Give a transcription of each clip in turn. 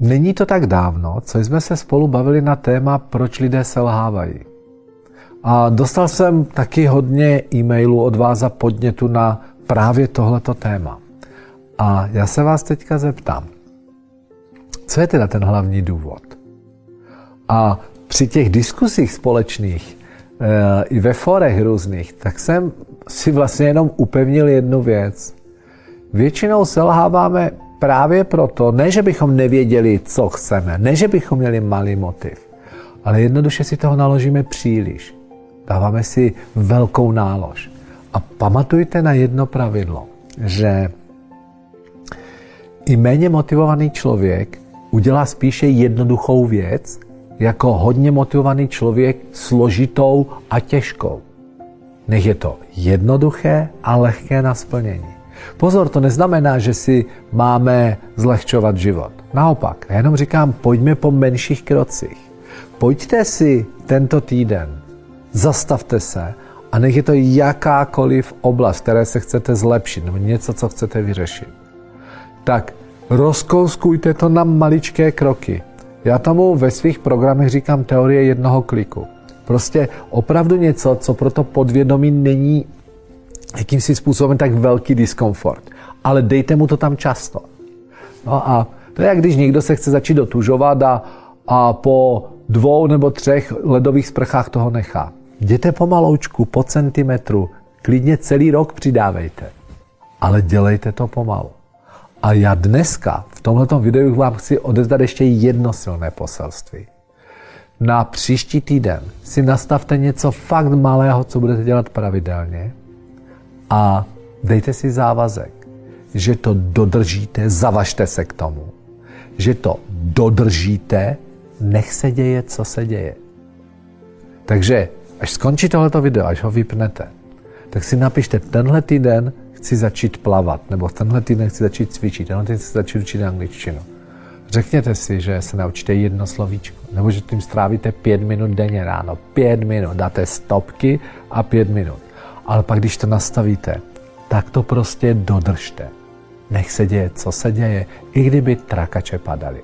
Není to tak dávno, co jsme se spolu bavili na téma, proč lidé selhávají. A dostal jsem taky hodně e-mailů od vás za podnětu na právě tohleto téma. A já se vás teďka zeptám, co je teda ten hlavní důvod? A při těch diskusích společných e, i ve forech různých, tak jsem si vlastně jenom upevnil jednu věc. Většinou selháváme právě proto, ne, že bychom nevěděli, co chceme, ne, že bychom měli malý motiv, ale jednoduše si toho naložíme příliš. Dáváme si velkou nálož. A pamatujte na jedno pravidlo, že i méně motivovaný člověk udělá spíše jednoduchou věc, jako hodně motivovaný člověk složitou a těžkou. Nech je to jednoduché a lehké na splnění. Pozor, to neznamená, že si máme zlehčovat život. Naopak, já jenom říkám, pojďme po menších krocích. Pojďte si tento týden, zastavte se a nech je to jakákoliv oblast, které se chcete zlepšit, nebo něco, co chcete vyřešit. Tak rozkouskujte to na maličké kroky. Já tomu ve svých programech říkám teorie jednoho kliku. Prostě opravdu něco, co pro to podvědomí není jakýmsi způsobem tak velký diskomfort. Ale dejte mu to tam často. No a to je jak když někdo se chce začít dotužovat a, a po dvou nebo třech ledových sprchách toho nechá. Jděte pomaloučku, po centimetru, klidně celý rok přidávejte. Ale dělejte to pomalu. A já dneska v tomto videu vám chci odezdat ještě jedno silné poselství. Na příští týden si nastavte něco fakt malého, co budete dělat pravidelně a dejte si závazek, že to dodržíte, zavažte se k tomu, že to dodržíte, nech se děje, co se děje. Takže až skončí tohleto video, až ho vypnete, tak si napište, tenhle týden chci začít plavat, nebo tenhle týden chci začít cvičit, tenhle týden chci začít učit angličtinu. Řekněte si, že se naučíte jedno slovíčko, nebo že tím strávíte pět minut denně ráno. Pět minut, dáte stopky a pět minut. Ale pak, když to nastavíte, tak to prostě dodržte. Nech se děje, co se děje, i kdyby trakače padaly.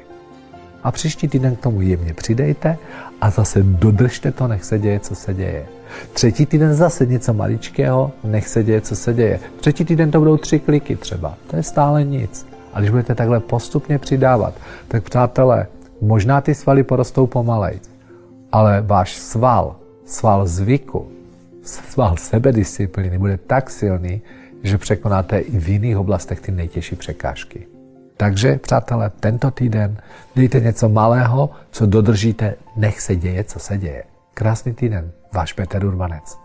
A příští týden k tomu jemně přidejte a zase dodržte to, nech se děje, co se děje. Třetí týden zase něco maličkého, nech se děje, co se děje. Třetí týden to budou tři kliky třeba. To je stále nic. A když budete takhle postupně přidávat, tak přátelé, možná ty svaly porostou pomalej, ale váš sval, sval zvyku, sval sebedisciplíny bude tak silný, že překonáte i v jiných oblastech ty nejtěžší překážky. Takže, přátelé, tento týden dejte něco malého, co dodržíte, nech se děje, co se děje. Krásný týden, váš Petr Urbanec.